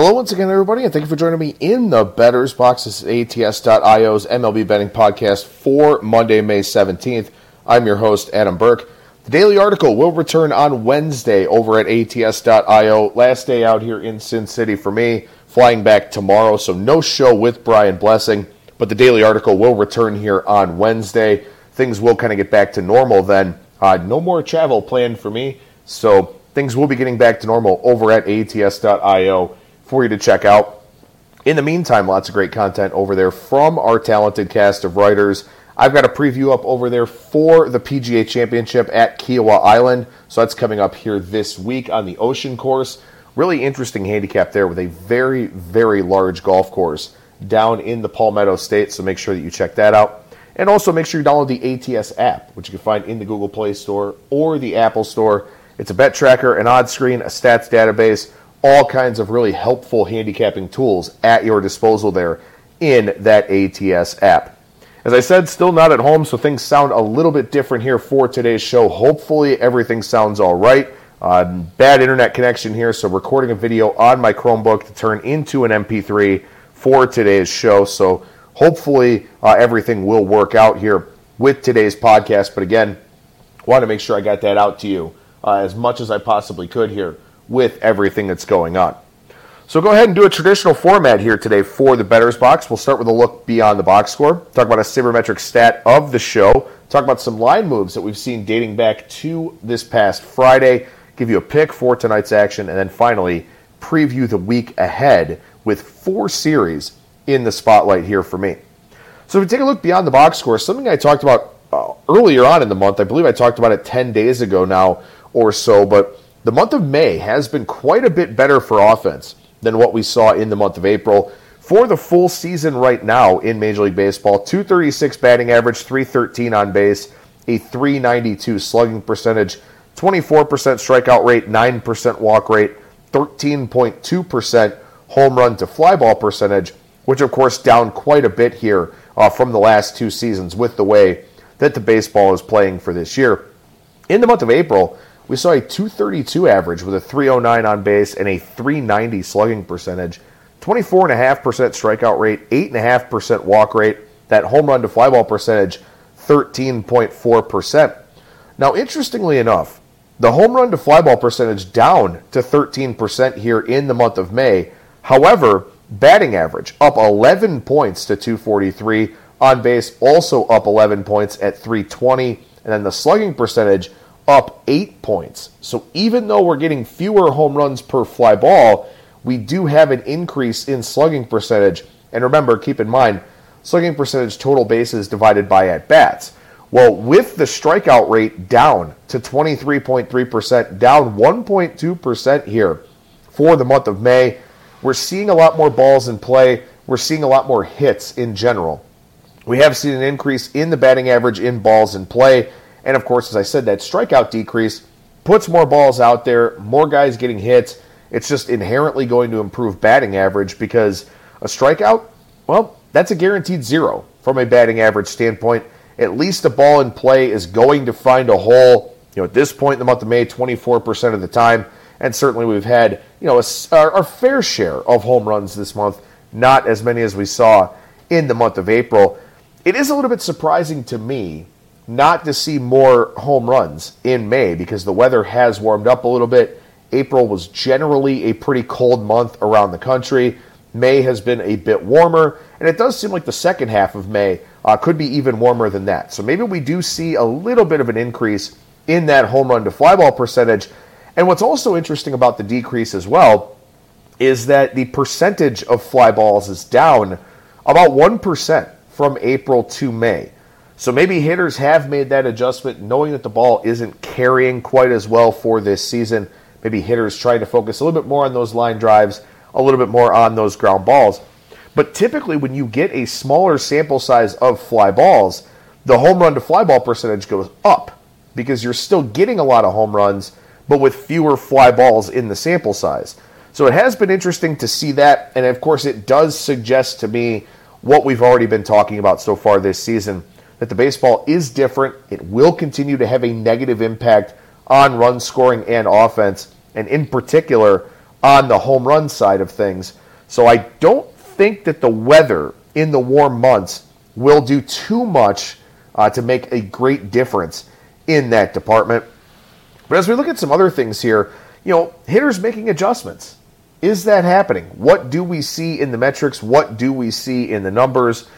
Hello once again, everybody, and thank you for joining me in the Bettor's Box. This is ATS.io's MLB betting podcast for Monday, May 17th. I'm your host, Adam Burke. The daily article will return on Wednesday over at ATS.io. Last day out here in Sin City for me, flying back tomorrow, so no show with Brian Blessing, but the daily article will return here on Wednesday. Things will kind of get back to normal then. Uh, no more travel planned for me, so things will be getting back to normal over at ATS.io for you to check out. In the meantime, lots of great content over there from our talented cast of writers. I've got a preview up over there for the PGA Championship at Kiawah Island. So that's coming up here this week on the Ocean Course. Really interesting handicap there with a very, very large golf course down in the Palmetto State. So make sure that you check that out. And also make sure you download the ATS app, which you can find in the Google Play Store or the Apple Store. It's a bet tracker, an odds screen, a stats database all kinds of really helpful handicapping tools at your disposal there in that ATS app. As I said, still not at home, so things sound a little bit different here for today's show. Hopefully, everything sounds all right. Uh, bad internet connection here, so recording a video on my Chromebook to turn into an MP3 for today's show. So hopefully, uh, everything will work out here with today's podcast. But again, want to make sure I got that out to you uh, as much as I possibly could here with everything that's going on. So go ahead and do a traditional format here today for the Bettor's Box. We'll start with a look beyond the box score, talk about a sabermetric stat of the show, talk about some line moves that we've seen dating back to this past Friday, give you a pick for tonight's action, and then finally preview the week ahead with four series in the spotlight here for me. So if we take a look beyond the box score, something I talked about uh, earlier on in the month, I believe I talked about it 10 days ago now or so, but the month of May has been quite a bit better for offense than what we saw in the month of April. For the full season right now in Major League Baseball, 236 batting average, 313 on base, a 392 slugging percentage, 24% strikeout rate, 9% walk rate, 13.2% home run to fly ball percentage, which of course down quite a bit here uh, from the last two seasons with the way that the baseball is playing for this year. In the month of April, we saw a 232 average with a 309 on base and a 390 slugging percentage, 24.5% strikeout rate, 8.5% walk rate, that home run to fly ball percentage, 13.4%. Now, interestingly enough, the home run to fly ball percentage down to 13% here in the month of May. However, batting average up 11 points to 243, on base also up 11 points at 320, and then the slugging percentage up eight points. So even though we're getting fewer home runs per fly ball, we do have an increase in slugging percentage. And remember, keep in mind, slugging percentage total bases divided by at bats. Well, with the strikeout rate down to 23.3%, down 1.2% here for the month of May, we're seeing a lot more balls in play. We're seeing a lot more hits in general. We have seen an increase in the batting average in balls in play. And of course, as I said, that strikeout decrease puts more balls out there, more guys getting hits. It's just inherently going to improve batting average because a strikeout, well, that's a guaranteed zero from a batting average standpoint. At least a ball in play is going to find a hole. You know, at this point in the month of May, 24% of the time, and certainly we've had you know a, our fair share of home runs this month. Not as many as we saw in the month of April. It is a little bit surprising to me not to see more home runs in May because the weather has warmed up a little bit. April was generally a pretty cold month around the country. May has been a bit warmer, and it does seem like the second half of May uh, could be even warmer than that. So maybe we do see a little bit of an increase in that home run to fly ball percentage. And what's also interesting about the decrease as well is that the percentage of fly balls is down about 1% from April to May. So maybe hitters have made that adjustment, knowing that the ball isn't carrying quite as well for this season. Maybe hitters trying to focus a little bit more on those line drives, a little bit more on those ground balls. But typically, when you get a smaller sample size of fly balls, the home run to fly ball percentage goes up because you're still getting a lot of home runs, but with fewer fly balls in the sample size. So it has been interesting to see that. And of course, it does suggest to me what we've already been talking about so far this season that the baseball is different. It will continue to have a negative impact on run scoring and offense, and in particular on the home run side of things. So I don't think that the weather in the warm months will do too much uh, to make a great difference in that department. But as we look at some other things here, you know, hitters making adjustments. Is that happening? What do we see in the metrics? What do we see in the numbers?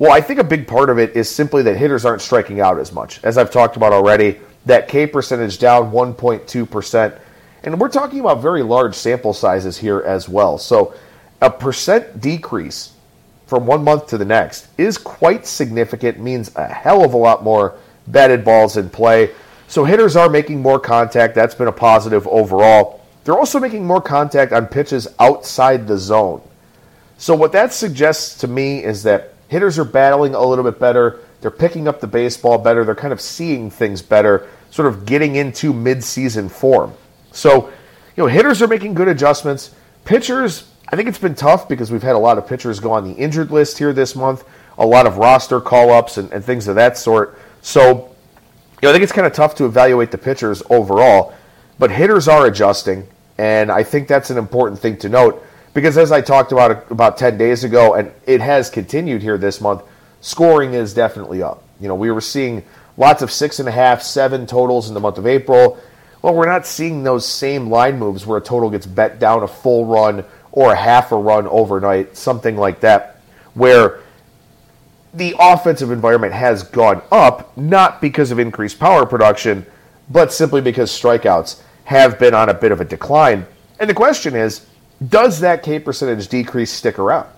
Well, I think a big part of it is simply that hitters aren't striking out as much. As I've talked about already, that K percentage down 1.2%. And we're talking about very large sample sizes here as well. So a percent decrease from one month to the next is quite significant, means a hell of a lot more batted balls in play. So hitters are making more contact. That's been a positive overall. They're also making more contact on pitches outside the zone. So what that suggests to me is that hitters are battling a little bit better. They're picking up the baseball better. They're kind of seeing things better, sort of getting into midseason form. So, you know, hitters are making good adjustments. Pitchers I think it's been tough because we've had a lot of pitchers go on the injured list here this month, a lot of roster call ups and, and things of that sort. So, you know, I think it's kind of tough to evaluate the pitchers overall, but hitters are adjusting, and I think that's an important thing to note because as I talked about about 10 days ago, and it has continued here this month, scoring is definitely up. You know, we were seeing lots of six and a half, seven totals in the month of April. Well, we're not seeing those same line moves where a total gets bet down a full run or a half a run overnight, something like that, where the offensive environment has gone up, not because of increased power production, but simply because strikeouts have been on a bit of a decline. And the question is, does that K percentage decrease stick around?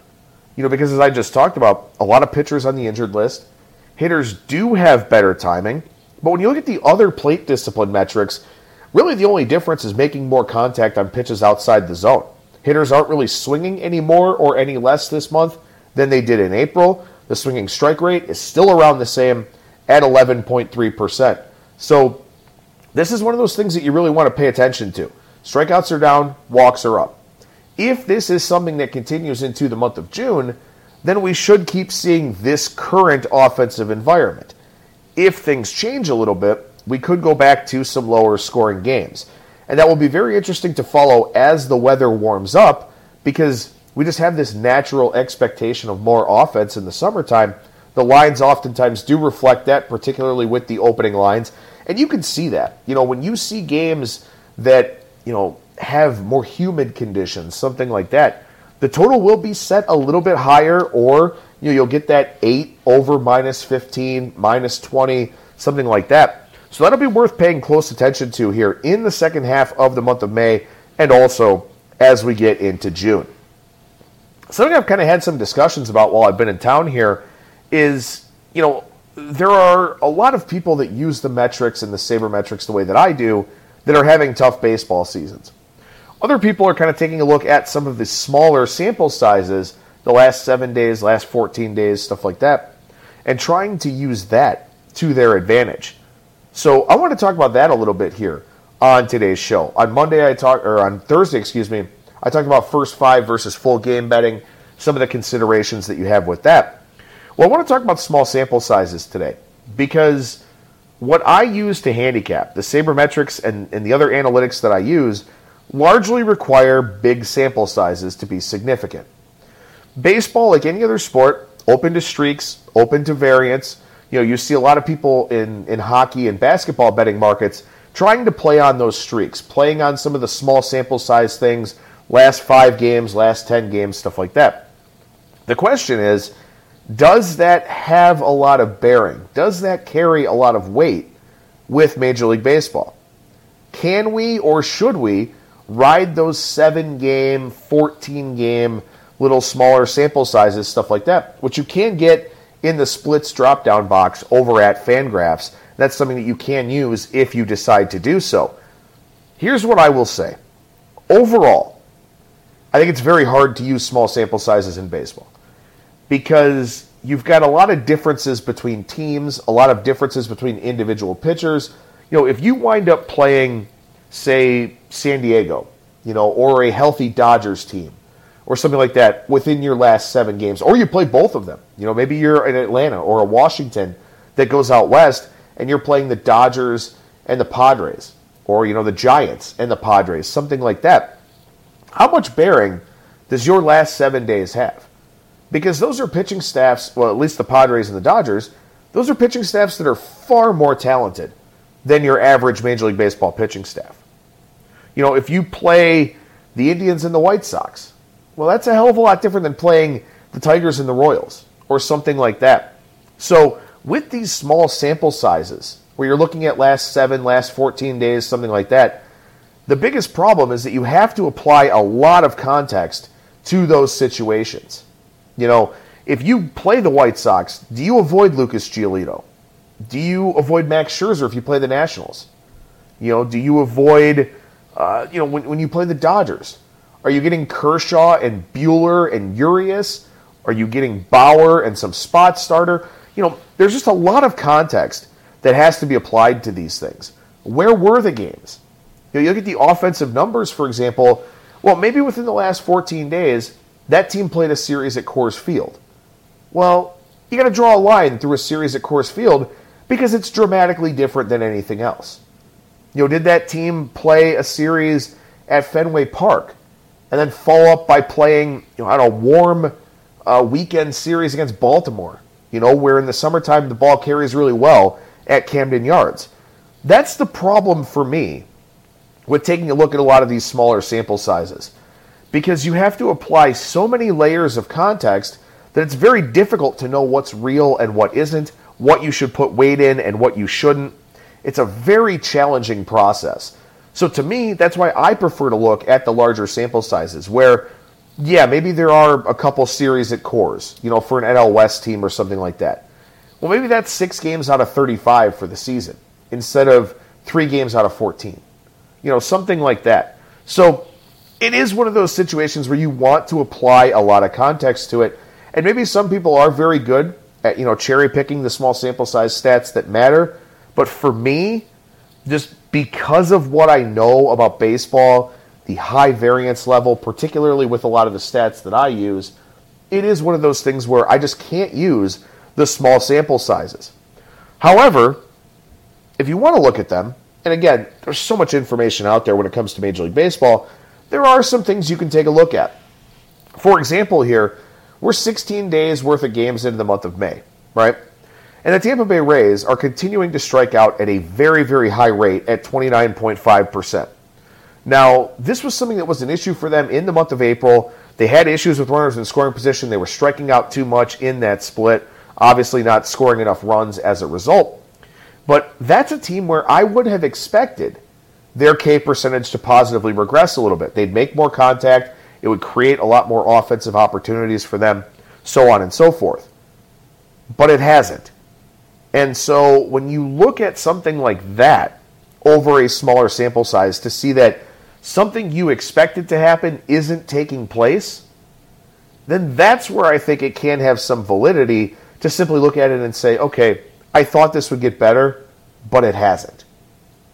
You know, because as I just talked about, a lot of pitchers on the injured list, hitters do have better timing, but when you look at the other plate discipline metrics, really the only difference is making more contact on pitches outside the zone. Hitters aren't really swinging any more or any less this month than they did in April. The swinging strike rate is still around the same at 11.3%. So, this is one of those things that you really want to pay attention to. Strikeouts are down, walks are up. If this is something that continues into the month of June, then we should keep seeing this current offensive environment. If things change a little bit, we could go back to some lower scoring games. And that will be very interesting to follow as the weather warms up because we just have this natural expectation of more offense in the summertime. The lines oftentimes do reflect that, particularly with the opening lines. And you can see that. You know, when you see games that, you know, have more humid conditions, something like that, the total will be set a little bit higher, or you know, you'll get that 8 over minus 15, minus 20, something like that. So that'll be worth paying close attention to here in the second half of the month of May and also as we get into June. Something I've kind of had some discussions about while I've been in town here is, you know, there are a lot of people that use the metrics and the sabermetrics the way that I do that are having tough baseball seasons. Other people are kind of taking a look at some of the smaller sample sizes, the last seven days, last 14 days, stuff like that, and trying to use that to their advantage. So I want to talk about that a little bit here on today's show. On Monday, I talked, or on Thursday, excuse me, I talked about first five versus full game betting, some of the considerations that you have with that. Well, I want to talk about small sample sizes today because what I use to handicap, the sabermetrics and, and the other analytics that I use, largely require big sample sizes to be significant. Baseball, like any other sport, open to streaks, open to variance, you know, you see a lot of people in, in hockey and basketball betting markets trying to play on those streaks, playing on some of the small sample size things, last five games, last 10 games, stuff like that. The question is, does that have a lot of bearing? Does that carry a lot of weight with Major League Baseball? Can we or should we ride those seven game, 14 game, little smaller sample sizes, stuff like that, which you can get in the splits drop down box over at Fangraphs. That's something that you can use if you decide to do so. Here's what I will say. Overall, I think it's very hard to use small sample sizes in baseball because you've got a lot of differences between teams, a lot of differences between individual pitchers. You know, if you wind up playing, say, San Diego, you know, or a healthy Dodgers team, or something like that within your last seven games, or you play both of them. You know, maybe you're in Atlanta or a Washington that goes out west, and you're playing the Dodgers and the Padres, or you know the Giants and the Padres, something like that. how much bearing does your last seven days have? Because those are pitching staffs, well, at least the Padres and the Dodgers, those are pitching staffs that are far more talented than your average Major League Baseball pitching staff. You know, if you play the Indians and the White Sox, well, that's a hell of a lot different than playing the Tigers and the Royals or something like that. So, with these small sample sizes, where you're looking at last seven, last 14 days, something like that, the biggest problem is that you have to apply a lot of context to those situations. You know, if you play the White Sox, do you avoid Lucas Giolito? Do you avoid Max Scherzer if you play the Nationals? You know, do you avoid, uh, you know, when, when you play the Dodgers? Are you getting Kershaw and Buehler and Urias? Are you getting Bauer and some spot starter? You know, there's just a lot of context that has to be applied to these things. Where were the games? You, know, you look at the offensive numbers, for example. Well, maybe within the last 14 days, that team played a series at Coors Field. Well, you got to draw a line through a series at Coors Field because it's dramatically different than anything else. You know, did that team play a series at Fenway Park and then follow up by playing, you know, on a warm uh, weekend series against Baltimore? You know, where in the summertime the ball carries really well at Camden Yards. That's the problem for me with taking a look at a lot of these smaller sample sizes because you have to apply so many layers of context that it's very difficult to know what's real and what isn't, what you should put weight in and what you shouldn't. It's a very challenging process. So to me, that's why I prefer to look at the larger sample sizes where yeah, maybe there are a couple series at Coors, you know, for an NL West team or something like that. Well, maybe that's six games out of 35 for the season instead of three games out of 14. You know, something like that. So it is one of those situations where you want to apply a lot of context to it. And maybe some people are very good at, you know, cherry picking the small sample size stats that matter. But for me, just because of what I know about baseball, the high variance level, particularly with a lot of the stats that I use, it is one of those things where I just can't use the small sample sizes. However, if you want to look at them, and again, there's so much information out there when it comes to Major League Baseball, there are some things you can take a look at. For example, here, we're 16 days worth of games into the month of May, right? And the Tampa Bay Rays are continuing to strike out at a very, very high rate at 29.5%. Now, this was something that was an issue for them in the month of April. They had issues with runners in scoring position. They were striking out too much in that split obviously not scoring enough runs as a result. But that's a team where I would have expected their K percentage to positively regress a little bit. They'd make more contact, it would create a lot more offensive opportunities for them, so on and so forth. But it hasn't. And so when you look at something like that over a smaller sample size to see that something you expected to happen isn't taking place, then that's where I think it can have some validity to simply look at it and say, okay, I thought this would get better, but it hasn't.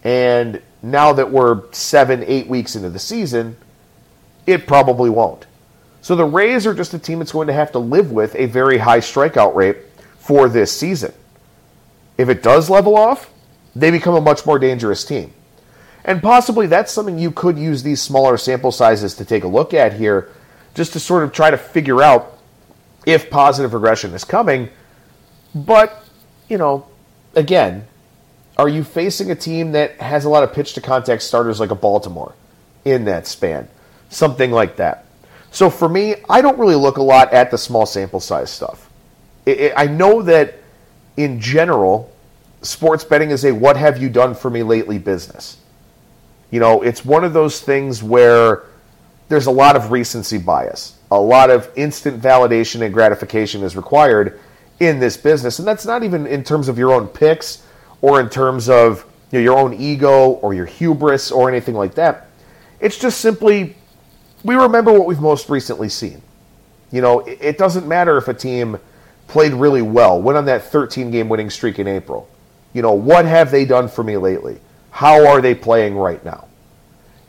And now that we're seven, eight weeks into the season, it probably won't. So the Rays are just a team that's going to have to live with a very high strikeout rate for this season. If it does level off, they become a much more dangerous team. And possibly that's something you could use these smaller sample sizes to take a look at here, just to sort of try to figure out if positive regression is coming but, you know, again, are you facing a team that has a lot of pitch to contact starters like a Baltimore in that span? Something like that. So for me, I don't really look a lot at the small sample size stuff. I know that in general, sports betting is a what have you done for me lately business. You know, it's one of those things where there's a lot of recency bias, a lot of instant validation and gratification is required in this business. And that's not even in terms of your own picks or in terms of you know, your own ego or your hubris or anything like that. It's just simply we remember what we've most recently seen. You know, it doesn't matter if a team played really well, went on that 13 game winning streak in April. You know, what have they done for me lately? How are they playing right now?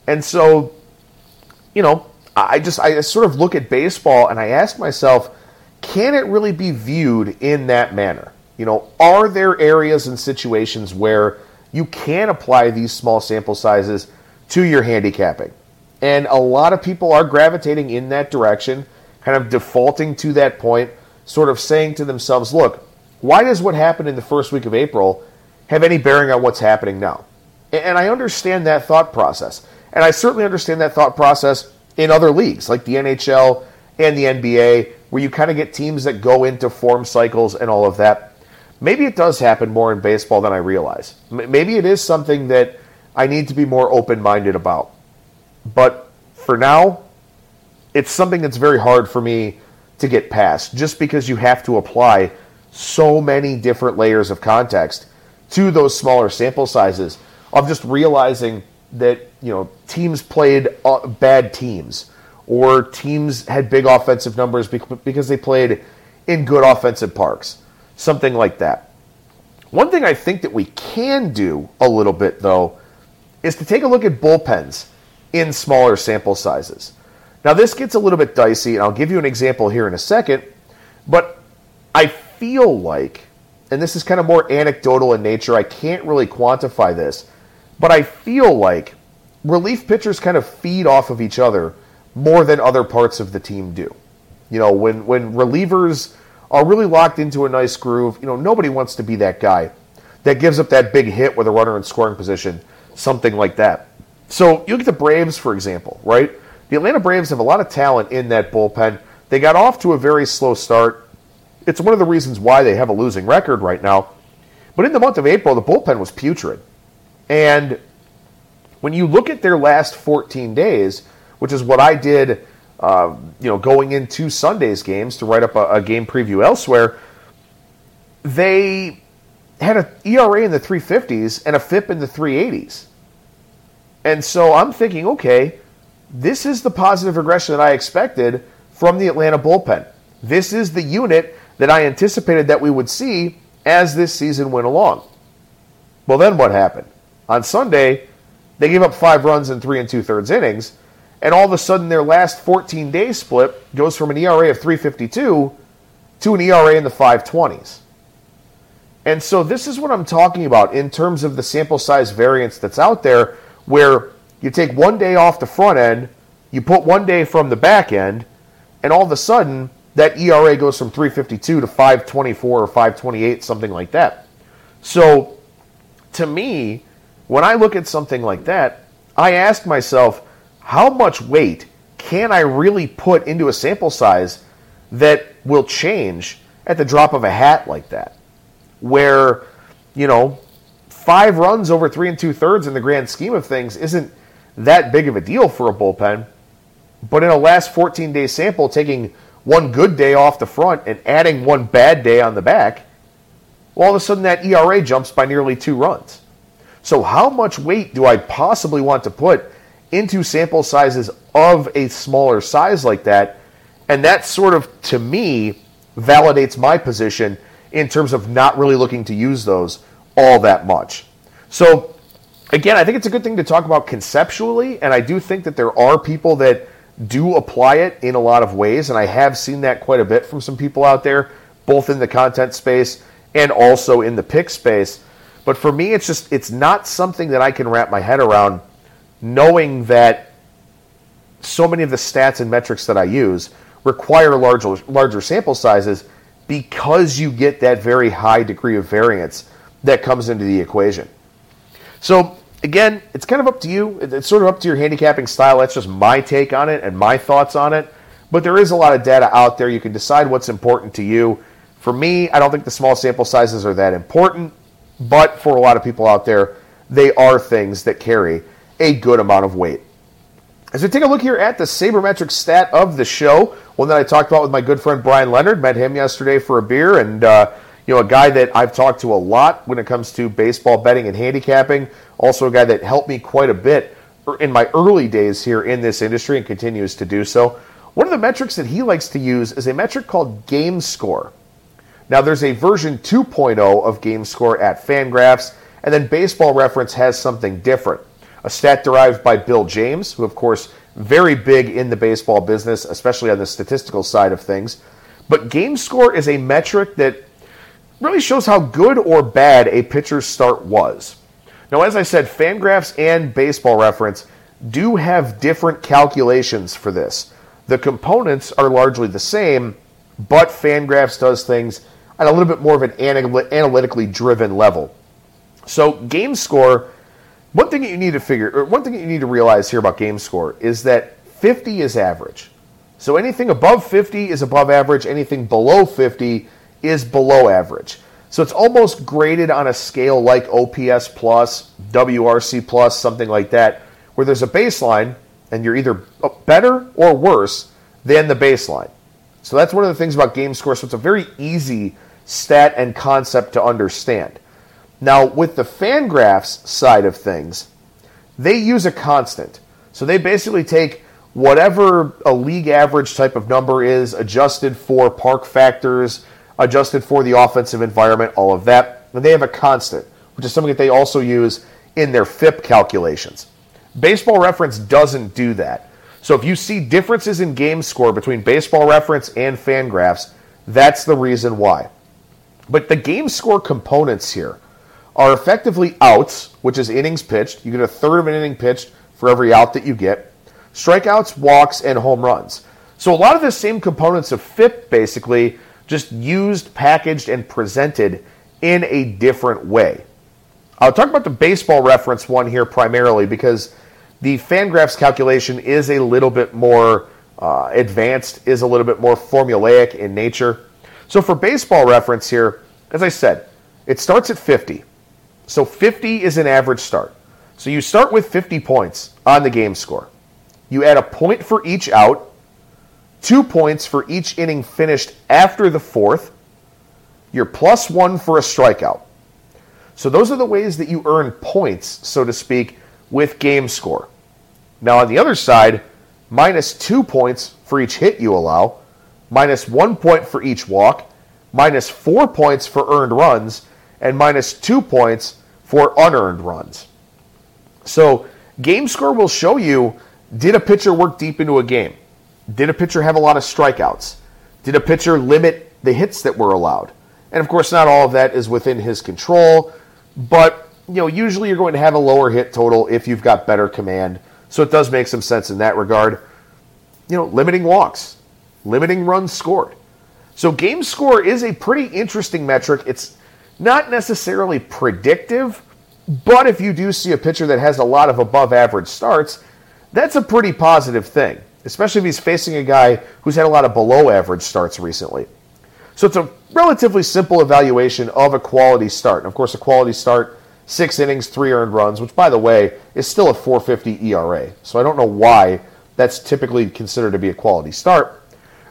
And so, you know, I just I sort of look at baseball and I ask myself, can it really be viewed in that manner? You know, are there areas and situations where you can apply these small sample sizes to your handicapping? And a lot of people are gravitating in that direction, kind of defaulting to that point, sort of saying to themselves, look, why does what happened in the first week of April have any bearing on what's happening now? And I understand that thought process. And I certainly understand that thought process in other leagues like the NHL and the NBA, where you kind of get teams that go into form cycles and all of that. Maybe it does happen more in baseball than I realize. Maybe it is something that I need to be more open minded about. But for now, it's something that's very hard for me to get past just because you have to apply so many different layers of context to those smaller sample sizes of just realizing that you know teams played uh, bad teams or teams had big offensive numbers because they played in good offensive parks something like that. One thing i think that we can do a little bit though is to take a look at bullpens in smaller sample sizes now this gets a little bit dicey and i'll give you an example here in a second but i feel like and this is kind of more anecdotal in nature i can't really quantify this but I feel like relief pitchers kind of feed off of each other more than other parts of the team do. You know, when when relievers are really locked into a nice groove, you know, nobody wants to be that guy that gives up that big hit with a runner in scoring position, something like that. So you look at the Braves, for example, right? The Atlanta Braves have a lot of talent in that bullpen. They got off to a very slow start. It's one of the reasons why they have a losing record right now. But in the month of April, the bullpen was putrid. And when you look at their last 14 days, which is what I did, uh, you know, going into Sunday's games to write up a, a game preview elsewhere, they had an ERA in the 350s and a FIP in the 380s. And so I'm thinking, okay, this is the positive regression that I expected from the Atlanta bullpen. This is the unit that I anticipated that we would see as this season went along. Well, then what happened? On Sunday, they gave up five runs in three and two thirds innings, and all of a sudden their last 14 day split goes from an ERA of 352 to an ERA in the 520s. And so this is what I'm talking about in terms of the sample size variance that's out there, where you take one day off the front end, you put one day from the back end, and all of a sudden that ERA goes from 352 to 524 or 528, something like that. So to me, when I look at something like that, I ask myself, how much weight can I really put into a sample size that will change at the drop of a hat like that? Where, you know, five runs over three and two thirds in the grand scheme of things isn't that big of a deal for a bullpen. But in a last 14 day sample, taking one good day off the front and adding one bad day on the back, well, all of a sudden that ERA jumps by nearly two runs. So, how much weight do I possibly want to put into sample sizes of a smaller size like that? And that sort of, to me, validates my position in terms of not really looking to use those all that much. So, again, I think it's a good thing to talk about conceptually, and I do think that there are people that do apply it in a lot of ways, and I have seen that quite a bit from some people out there, both in the content space and also in the pick space. But for me, it's just it's not something that I can wrap my head around, knowing that so many of the stats and metrics that I use require larger larger sample sizes because you get that very high degree of variance that comes into the equation. So again, it's kind of up to you. It's sort of up to your handicapping style. That's just my take on it and my thoughts on it. But there is a lot of data out there. You can decide what's important to you. For me, I don't think the small sample sizes are that important. But for a lot of people out there, they are things that carry a good amount of weight. As we take a look here at the sabermetric stat of the show, one that I talked about with my good friend Brian Leonard, met him yesterday for a beer, and uh, you know a guy that I've talked to a lot when it comes to baseball betting and handicapping. Also a guy that helped me quite a bit er, in my early days here in this industry and continues to do so. One of the metrics that he likes to use is a metric called game score. Now, there's a version 2.0 of GameScore at Fangraphs, and then Baseball Reference has something different. A stat derived by Bill James, who, of course, very big in the baseball business, especially on the statistical side of things. But game score is a metric that really shows how good or bad a pitcher's start was. Now, as I said, Fangraphs and Baseball Reference, do have different calculations for this. The components are largely the same, but Fangraphs does things at a little bit more of an analytically driven level. So, game score, one thing that you need to figure, or one thing that you need to realize here about game score is that 50 is average. So, anything above 50 is above average, anything below 50 is below average. So, it's almost graded on a scale like OPS plus, WRC plus, something like that, where there's a baseline and you're either better or worse than the baseline. So, that's one of the things about game score. So, it's a very easy stat and concept to understand. Now, with the Fangraphs side of things, they use a constant. So they basically take whatever a league average type of number is, adjusted for park factors, adjusted for the offensive environment, all of that, and they have a constant, which is something that they also use in their FIP calculations. Baseball reference doesn't do that. So if you see differences in game score between baseball reference and Fangraphs, that's the reason why. But the game score components here are effectively outs, which is innings pitched. You get a third of an inning pitched for every out that you get. Strikeouts, walks, and home runs. So a lot of the same components of FIP basically just used, packaged, and presented in a different way. I'll talk about the baseball reference one here primarily because the Fangraphs calculation is a little bit more uh, advanced, is a little bit more formulaic in nature. So for baseball reference here, as I said, it starts at 50. So 50 is an average start. So you start with 50 points on the game score. You add a point for each out, two points for each inning finished after the fourth. You're plus one for a strikeout. So those are the ways that you earn points, so to speak, with game score. Now on the other side, minus two points for each hit you allow, minus one point for each walk, minus four points for earned runs, and minus two points for unearned runs. So, game score will show you did a pitcher work deep into a game? Did a pitcher have a lot of strikeouts? Did a pitcher limit the hits that were allowed? And of course, not all of that is within his control, but you know, usually you're going to have a lower hit total if you've got better command. So it does make some sense in that regard. You know, limiting walks, limiting runs scored. So game score is a pretty interesting metric. It's not necessarily predictive, but if you do see a pitcher that has a lot of above average starts, that's a pretty positive thing, especially if he's facing a guy who's had a lot of below average starts recently. So it's a relatively simple evaluation of a quality start. And of course, a quality start, six innings, three earned runs, which by the way is still a 450 ERA. So I don't know why that's typically considered to be a quality start.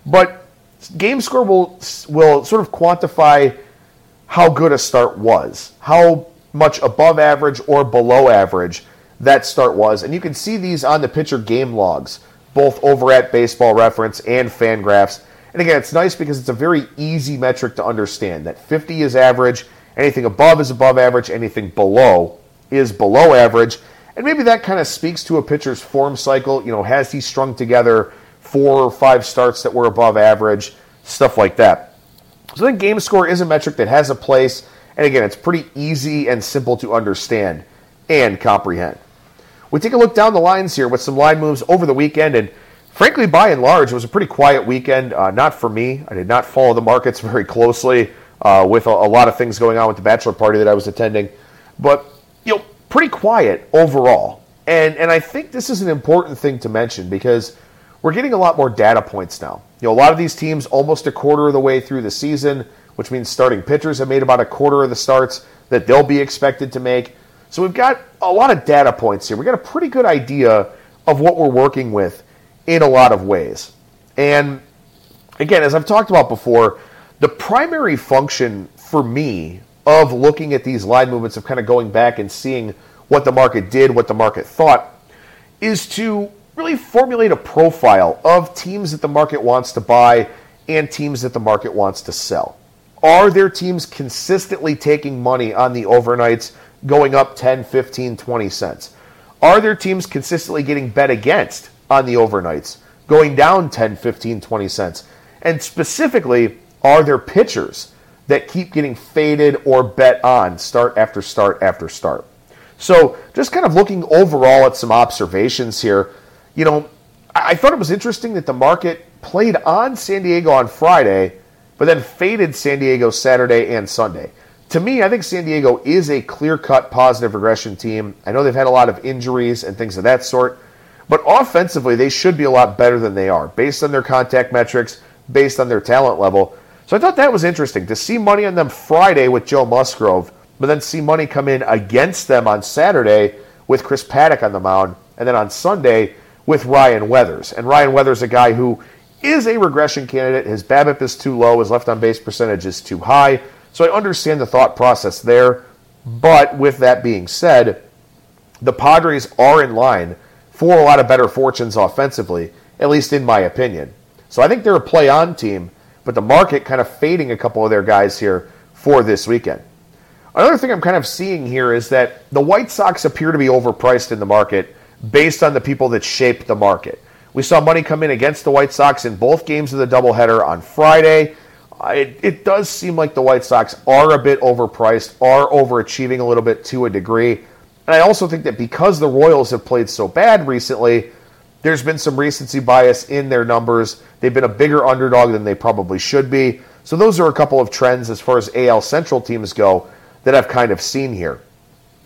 But game score will will sort of quantify how good a start was, how much above average or below average that start was, and you can see these on the pitcher game logs, both over at Baseball Reference and Fangraphs. And again, it's nice because it's a very easy metric to understand that 50 is average, anything above is above average, anything below is below average. And maybe that kind of speaks to a pitcher's form cycle. You know, has he strung together four or five starts that were above average, stuff like that. So I think game score is a metric that has a place, and again, it's pretty easy and simple to understand and comprehend. We take a look down the lines here with some line moves over the weekend, and frankly, by and large, it was a pretty quiet weekend. Uh, not for me. I did not follow the markets very closely uh, with a, a lot of things going on with the bachelor party that I was attending, but you know, pretty quiet overall. And and I think this is an important thing to mention because we're getting a lot more data points now. You know, a lot of these teams almost a quarter of the way through the season, which means starting pitchers have made about a quarter of the starts that they'll be expected to make. So we've got a lot of data points here. We've got a pretty good idea of what we're working with in a lot of ways. And again, as I've talked about before, the primary function for me of looking at these line movements, of kind of going back and seeing what the market did, what the market thought, is to really formulate a profile of teams that the market wants to buy and teams that the market wants to sell. Are there teams consistently taking money on the overnights going up 10, 15, 20 cents? Are there teams consistently getting bet against on the overnights going down 10, 15, 20 cents? And specifically, are there pitchers that keep getting faded or bet on start after start after start? So, just kind of looking overall at some observations here, you know, I thought it was interesting that the market played on San Diego on Friday, but then faded San Diego Saturday and Sunday. To me, I think San Diego is a clear cut positive regression team. I know they've had a lot of injuries and things of that sort, but offensively, they should be a lot better than they are based on their contact metrics, based on their talent level. So I thought that was interesting to see money on them Friday with Joe Musgrove, but then see money come in against them on Saturday with Chris Paddack on the mound, and then on Sunday with Ryan Weathers. And Ryan Weathers, is a guy who is a regression candidate. His BABIP is too low, his left on base percentage is too high. So I understand the thought process there. But with that being said, the Padres are in line for a lot of better fortunes offensively, at least in my opinion. So I think they're a play on team, but the market kind of fading a couple of their guys here for this weekend. Another thing I'm kind of seeing here is that the White Sox appear to be overpriced in the market based on the people that shape the market. We saw money come in against the White Sox in both games of the doubleheader on Friday. It, it does seem like the White Sox are a bit overpriced, are overachieving a little bit to a degree. And I also think that because the Royals have played so bad recently, there's been some recency bias in their numbers. They've been a bigger underdog than they probably should be. So those are a couple of trends as far as AL Central teams go that I've kind of seen here.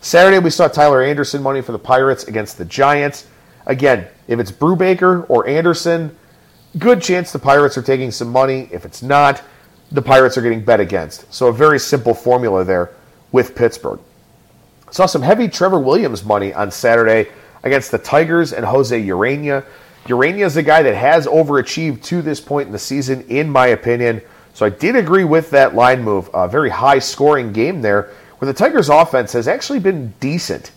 Saturday, we saw Tyler Anderson money for the Pirates against the Giants. Again, if it's Brubaker or Anderson, good chance the Pirates are taking some money. If it's not, the Pirates are getting bet against. So a very simple formula there with Pittsburgh. Saw some heavy Trevor Williams money on Saturday against the Tigers and Jose Urena. Urena is a guy that has overachieved to this point in the season, in my opinion. So I did agree with that line move. A very high scoring game there, where the Tigers' offense has actually been decent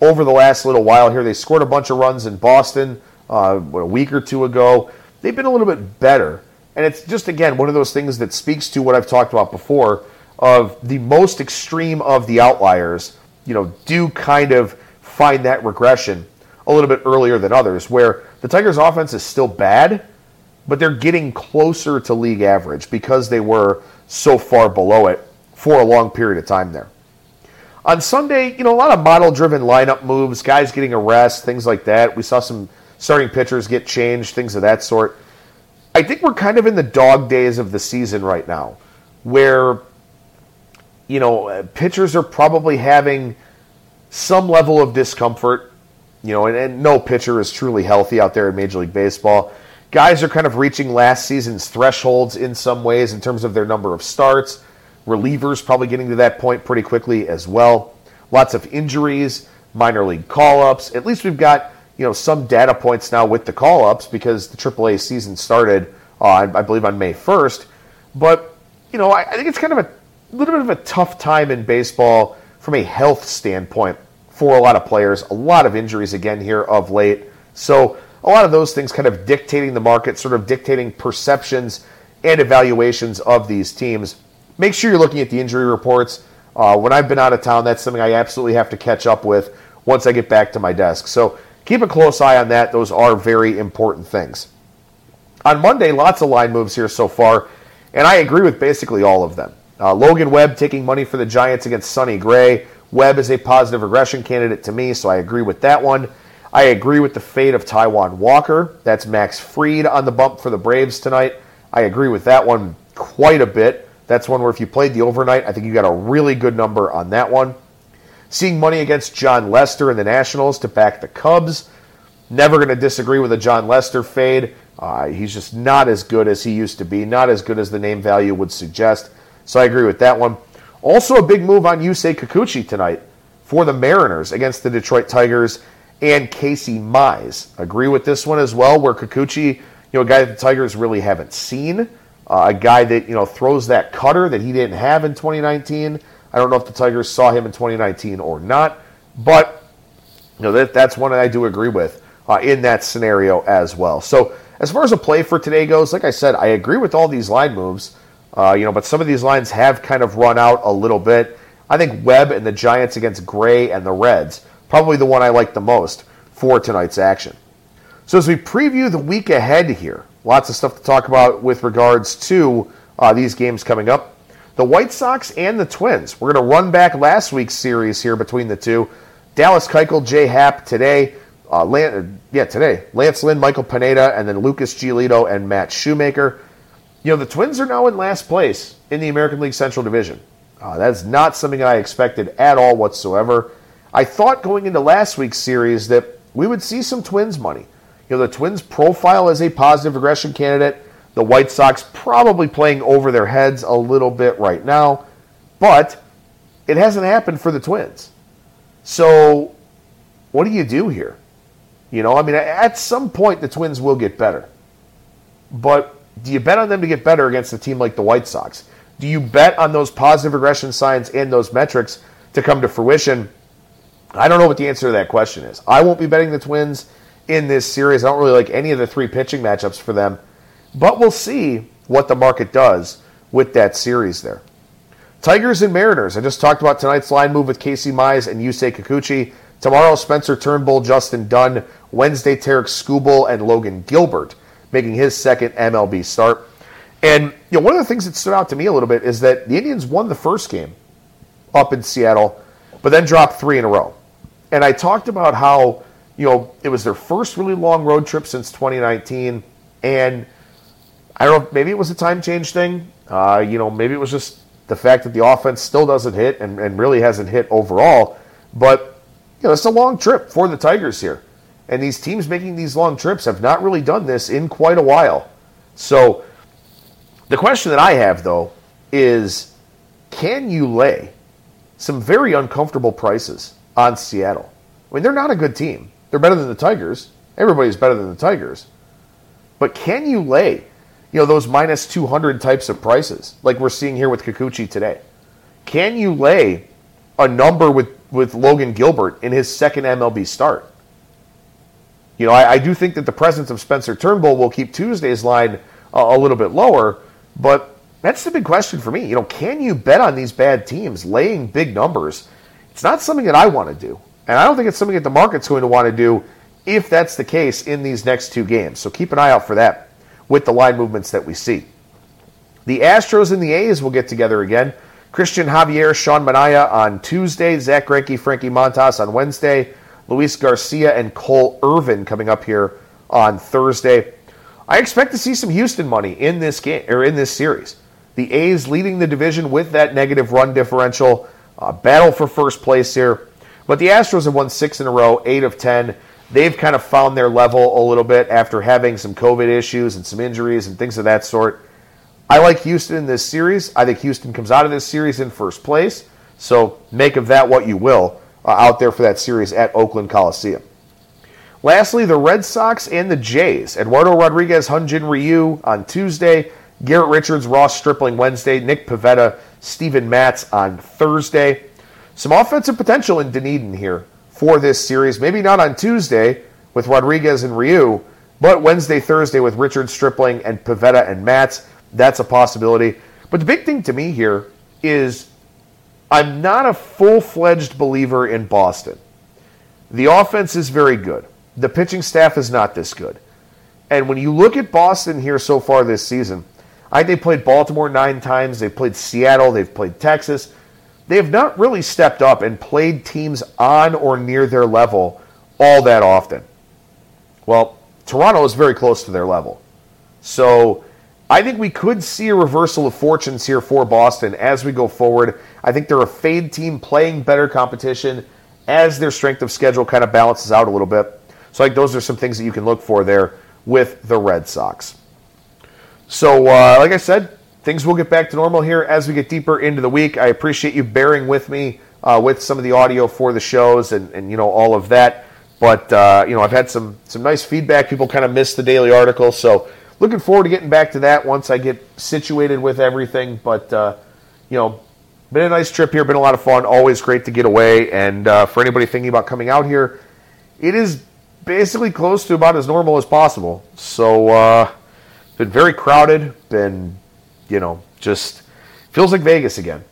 over the last little while here. They scored a bunch of runs in Boston uh, a week or two ago. They've been a little bit better. And it's just, again, one of those things that speaks to what I've talked about before of the most extreme of the outliers, you know, do kind of find that regression a little bit earlier than others, where the Tigers' offense is still bad, but they're getting closer to league average because they were so far below it for a long period of time there. On Sunday, you know, a lot of model driven lineup moves, guys getting a rest, things like that. We saw some starting pitchers get changed, things of that sort. I think we're kind of in the dog days of the season right now where, you know, uh, pitchers are probably having some level of discomfort, you know, and, and no pitcher is truly healthy out there in Major League Baseball. Guys are kind of reaching last season's thresholds in some ways in terms of their number of starts Relievers probably getting to that point pretty quickly as well. Lots of injuries, minor league call ups. At least we've got you know some data points now with the call ups because the AAA season started, uh, I believe, on May 1st. But you know, I, I think it's kind of a little bit of a tough time in baseball from a health standpoint for a lot of players. A lot of injuries again here of late. So a lot of those things kind of dictating the market, sort of dictating perceptions and evaluations of these teams make sure you're looking at the injury reports. Uh, when I've been out of town, that's something I absolutely have to catch up with once I get back to my desk. So keep a close eye on that. Those are very important things. On Monday, lots of line moves here so far, and I agree with basically all of them. Uh, Logan Webb taking money for the Giants against Sonny Gray. Webb is a positive regression candidate to me, so I agree with that one. I agree with the fate of Taijuan Walker. That's Max Fried on the bump for the Braves tonight. I agree with that one quite a bit. That's one where if you played the overnight, I think you got a really good number on that one. Seeing money against Jon Lester and the Nationals to back the Cubs. Never going to disagree with a Jon Lester fade. Uh, he's just not as good as he used to be, not as good as the name value would suggest. So I agree with that one. Also, a big move on Yusei Kikuchi tonight for the Mariners against the Detroit Tigers and Casey Mize. Agree with this one as well, where Kikuchi, you know, a guy that the Tigers really haven't seen. Uh, a guy that you know throws that cutter that he didn't have in 2019. I don't know if the Tigers saw him in 2019 or not, but you know that that's one that I do agree with uh, in that scenario as well. So as far as a play for today goes, like I said, I agree with all these line moves. Uh, you know, but some of these lines have kind of run out a little bit. I think Webb and the Giants against Gray and the Reds probably the one I like the most for tonight's action. So as we preview the week ahead here, Lots of stuff to talk about with regards to uh, these games coming up. The White Sox and the Twins. We're going to run back last week's series here between the two. Dallas Keuchel, Jay Happ today. Uh, yeah, today. Lance Lynn, Michael Pineda, and then Lucas Giolito and Matt Shoemaker. You know, the Twins are now in last place in the American League Central Division. Uh, that's not something I expected at all whatsoever. I thought going into last week's series that we would see some Twins money. You know, the Twins profile as a positive regression candidate. The White Sox probably playing over their heads a little bit right now, but it hasn't happened for the Twins. So, what do you do here? You know, I mean, at some point the Twins will get better. But do you bet on them to get better against a team like the White Sox? Do you bet on those positive regression signs and those metrics to come to fruition? I don't know what the answer to that question is. I won't be betting the Twins in this series. I don't really like any of the three pitching matchups for them. But we'll see what the market does with that series there. Tigers and Mariners. I just talked about tonight's line move with Casey Mize and Yusei Kikuchi. Tomorrow, Spencer Turnbull, Justin Dunn. Wednesday, Tarek Skubal and Logan Gilbert making his second MLB start. And you know, one of the things that stood out to me a little bit is that the Indians won the first game up in Seattle, but then dropped three in a row. And I talked about how you know it was their first really long road trip since 2019, and I don't know, maybe it was a time change thing. Uh, you know, maybe it was just the fact that the offense still doesn't hit and, and really hasn't hit overall. But, you know, it's a long trip for the Tigers here. And these teams making these long trips have not really done this in quite a while. So the question that I have, though, is can you lay some very uncomfortable prices on Seattle? I mean, they're not a good team. They're better than the Tigers. Everybody's better than the Tigers. But can you lay you know, those minus 200 types of prices, like we're seeing here with Kikuchi today? Can you lay a number with, with Logan Gilbert in his second MLB start? You know, I, I do think that the presence of Spencer Turnbull will keep Tuesday's line a, a little bit lower, but that's the big question for me. You know, can you bet on these bad teams laying big numbers? It's not something that I want to do. And I don't think it's something that the market's going to want to do if that's the case in these next two games. So keep an eye out for that with the line movements that we see. The Astros and the A's will get together again. Christian Javier, Sean Manaea on Tuesday, Zach Greinke, Frankie Montas on Wednesday, Luis Garcia and Cole Irvin coming up here on Thursday. I expect to see some Houston money in this game or in this series. The A's leading the division with that negative run differential, uh, battle for first place here. But the Astros have won six in a row, eight of ten they've kind of found their level a little bit after having some COVID issues and some injuries and things of that sort. I like Houston in this series. I think Houston comes out of this series in first place. So make of that what you will uh, out there for that series at Oakland Coliseum. Lastly, the Red Sox and the Jays. Eduardo Rodriguez, Hyun-Jin Ryu on Tuesday. Garrett Richards, Ross Stripling Wednesday. Nick Pivetta, Steven Matz on Thursday. Some offensive potential in Dunedin here for this series. Maybe not on Tuesday with Rodriguez and Ryu, but Wednesday, Thursday with Richard Stripling and Pivetta and Matz. That's a possibility. But the big thing to me here is I'm not a full fledged believer in Boston. The offense is very good. The pitching staff is not this good. And when you look at Boston here so far this season, I they played Baltimore nine times. They played Seattle. They've played Texas they have not really stepped up and played teams on or near their level all that often. Well, Toronto is very close to their level. So I think we could see a reversal of fortunes here for Boston as we go forward. I think they're a fade team playing better competition as their strength of schedule kind of balances out a little bit. So I think those are some things that you can look for there with the Red Sox. So, uh, like I said, things will get back to normal here as we get deeper into the week. I appreciate you bearing with me uh, with some of the audio for the shows and, and you know all of that. But uh, you know I've had some some nice feedback. People kind of missed the daily article, so looking forward to getting back to that once I get situated with everything. But uh, you know, been a nice trip here. Been a lot of fun. Always great to get away. And uh, for anybody thinking about coming out here, it is basically close to about as normal as possible. So uh, been very crowded. Been you know, just feels like Vegas again.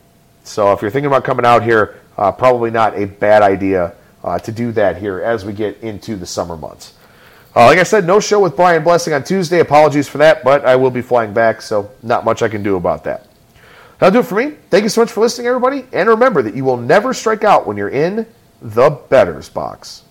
So if you're thinking about coming out here, uh, probably not a bad idea uh, to do that here as we get into the summer months. Uh, like I said, no show with Brian Blessing on Tuesday. Apologies for that, but I will be flying back, so not much I can do about that. That'll do it for me. Thank you so much for listening, everybody. And remember that you will never strike out when you're in the Bettor's Box.